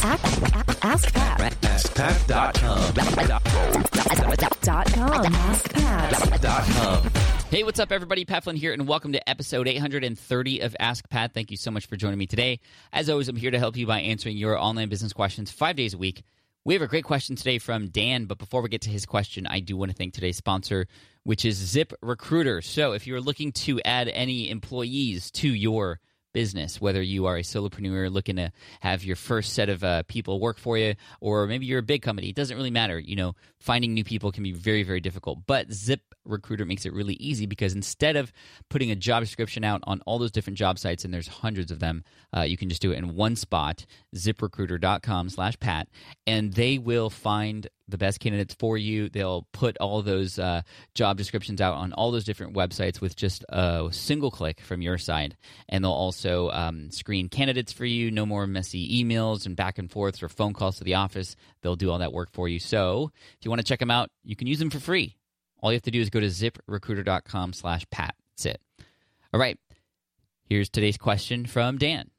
Ask Pat. Ask Pat. Dot com. Hey, what's up, everybody? Pat Flynn here, and welcome to episode 830 of Ask Pat. Thank you so much for joining me today. As always, I'm here to help you by answering your online business questions five days a week. We have a great question today from Dan, but before we get to his question, I do want to thank today's sponsor, which is Zip Recruiter. So if you're looking to add any employees to your business, whether you are a solopreneur looking to have your first set of uh, people work for you, or maybe you're a big company, it doesn't really matter. You know, finding new people can be very, very difficult. But Zip Recruiter makes it really easy because instead of putting a job description out on all those different job sites, and there's hundreds of them, uh, you can just do it in one spot, ziprecruiter.com slash pat, and they will find the best candidates for you. They'll put all those uh, job descriptions out on all those different websites with just a single click from your side. And they'll also um, screen candidates for you. No more messy emails and back and forths or phone calls to the office. They'll do all that work for you. So if you want to check them out, you can use them for free. All you have to do is go to ziprecruiter.com slash pat. That's it. All right. Here's today's question from Dan.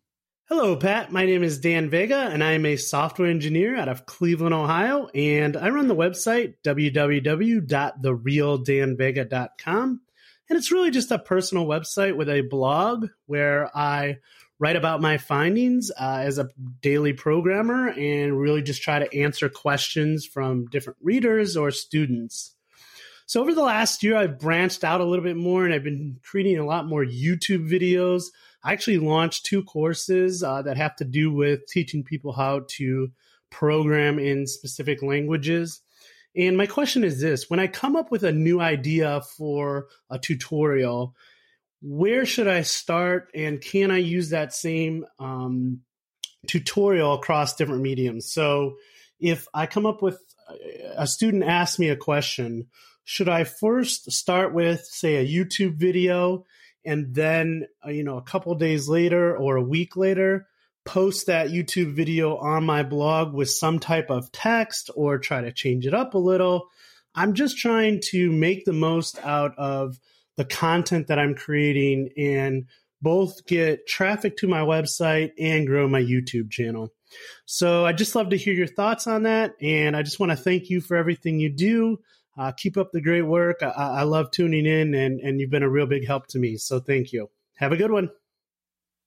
Hello, Pat. My name is Dan Vega, and I am a software engineer out of Cleveland, Ohio. And I run the website www.therealdanvega.com. And it's really just a personal website with a blog where I write about my findings uh, as a daily programmer and really just try to answer questions from different readers or students. So over the last year, I've branched out a little bit more and I've been creating a lot more YouTube videos. I actually launched two courses uh, that have to do with teaching people how to program in specific languages. And my question is this when I come up with a new idea for a tutorial, where should I start? And can I use that same um, tutorial across different mediums? So if I come up with a student asks me a question, should I first start with, say, a YouTube video and then, uh, you know, a couple days later or a week later, post that YouTube video on my blog with some type of text or try to change it up a little? I'm just trying to make the most out of the content that I'm creating and both get traffic to my website and grow my YouTube channel. So I just love to hear your thoughts on that. And I just want to thank you for everything you do. Uh, keep up the great work. I, I love tuning in, and, and you've been a real big help to me. So thank you. Have a good one.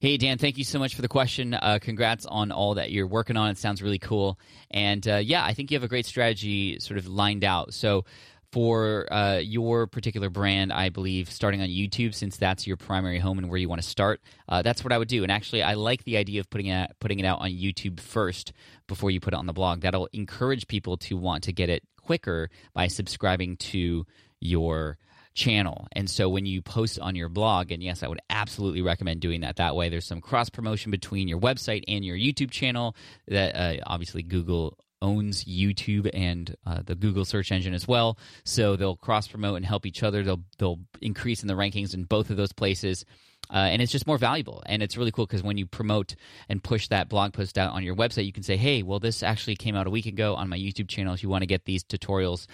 Hey, Dan, thank you so much for the question. Uh, congrats on all that you're working on. It sounds really cool. And uh, yeah, I think you have a great strategy sort of lined out. So, for uh, your particular brand, I believe starting on YouTube, since that's your primary home and where you want to start, uh, that's what I would do. And actually, I like the idea of putting it putting it out on YouTube first before you put it on the blog. That'll encourage people to want to get it quicker by subscribing to your channel. And so when you post on your blog, and yes, I would absolutely recommend doing that that way. There's some cross promotion between your website and your YouTube channel that uh, obviously Google owns YouTube and uh, the Google search engine as well. So they'll cross promote and help each other. They'll they'll increase in the rankings in both of those places. Uh, and it's just more valuable. And it's really cool because when you promote and push that blog post out on your website, you can say, hey, well, this actually came out a week ago on my YouTube channel. If you want to get these tutorials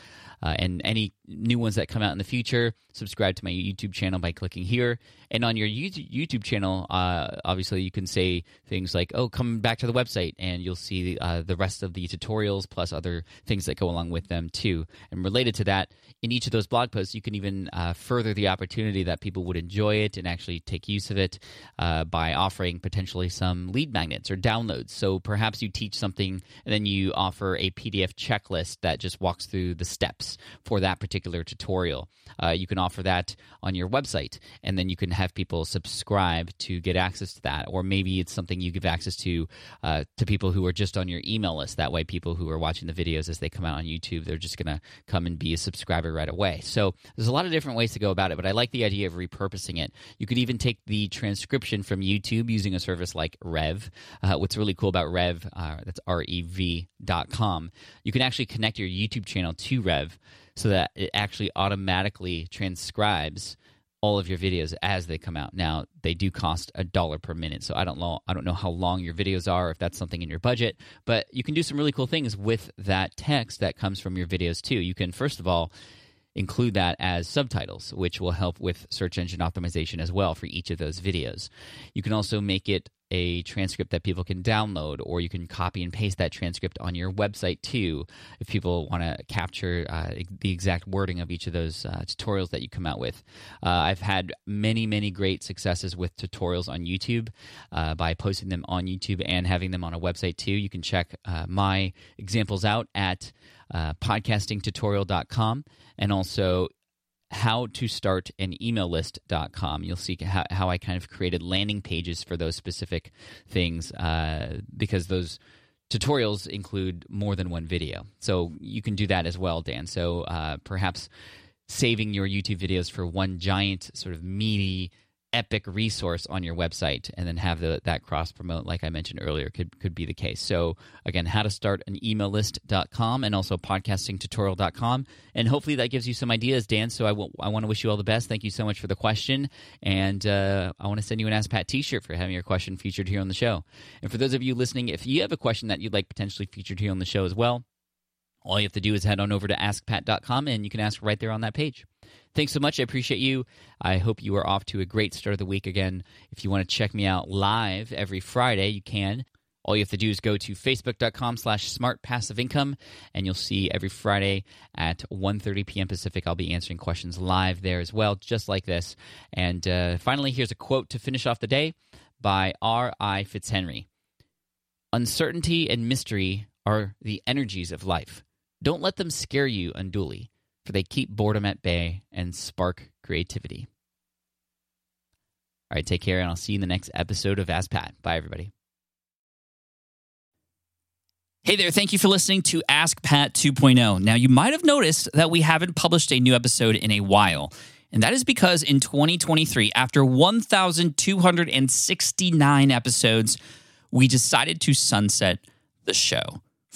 uh, and any new ones that come out in the future, subscribe to my YouTube channel by clicking here. And on your YouTube channel, uh, obviously, you can say things like, oh, come back to the website, and you'll see uh, the rest of the tutorials plus other things that go along with them, too. And related to that, in each of those blog posts, you can even uh, further the opportunity that people would enjoy it and actually take use of it uh, by offering potentially some lead magnets or downloads. So perhaps you teach something and then you offer a PDF checklist that just walks through the steps for that particular tutorial. Uh, you can offer that on your website, and then you can have people subscribe to get access to that. Or maybe it's something you give access to uh, to people who are just on your email list. That way, people who are watching the videos as they come out on YouTube, they're just going to come and be a subscriber right away. So there's a lot of different ways to go about it, but I like the idea of repurposing it. You could even take the transcription from YouTube using a service like Rev. Uh, what's really cool about Rev, uh, that's R E V dot com, you can actually connect your YouTube channel to Rev so that it actually automatically transcribes all of your videos as they come out. Now they do cost a dollar per minute, so I don't know I don't know how long your videos are if that's something in your budget, but you can do some really cool things with that text that comes from your videos too. You can first of all include that as subtitles, which will help with search engine optimization as well for each of those videos. You can also make it a transcript that people can download, or you can copy and paste that transcript on your website too, if people want to capture uh, the exact wording of each of those uh, tutorials that you come out with. Uh, I've had many, many great successes with tutorials on YouTube uh, by posting them on YouTube and having them on a website too. You can check uh, my examples out at uh, podcastingtutorial.com and also how to start an email list.com. You'll see how, how I kind of created landing pages for those specific things uh, because those tutorials include more than one video. So you can do that as well, Dan. So uh, perhaps saving your YouTube videos for one giant, sort of meaty epic resource on your website and then have the, that cross promote like i mentioned earlier could, could be the case. So again how to start an email list.com and also podcastingtutorial.com and hopefully that gives you some ideas dan. So I, w- I want to wish you all the best. Thank you so much for the question. And uh, i want to send you an ask pat t-shirt for having your question featured here on the show. And for those of you listening if you have a question that you'd like potentially featured here on the show as well all you have to do is head on over to askpat.com and you can ask right there on that page Thanks so much. I appreciate you. I hope you are off to a great start of the week again. If you want to check me out live every Friday, you can. All you have to do is go to facebook.com slash smart passive income, and you'll see every Friday at 1.30 p.m. Pacific, I'll be answering questions live there as well, just like this. And uh, finally, here's a quote to finish off the day by R.I. Fitzhenry. Uncertainty and mystery are the energies of life. Don't let them scare you unduly for they keep boredom at bay and spark creativity. All right, take care, and I'll see you in the next episode of Ask Pat. Bye, everybody. Hey there, thank you for listening to Ask Pat 2.0. Now, you might have noticed that we haven't published a new episode in a while. And that is because in 2023, after 1,269 episodes, we decided to sunset the show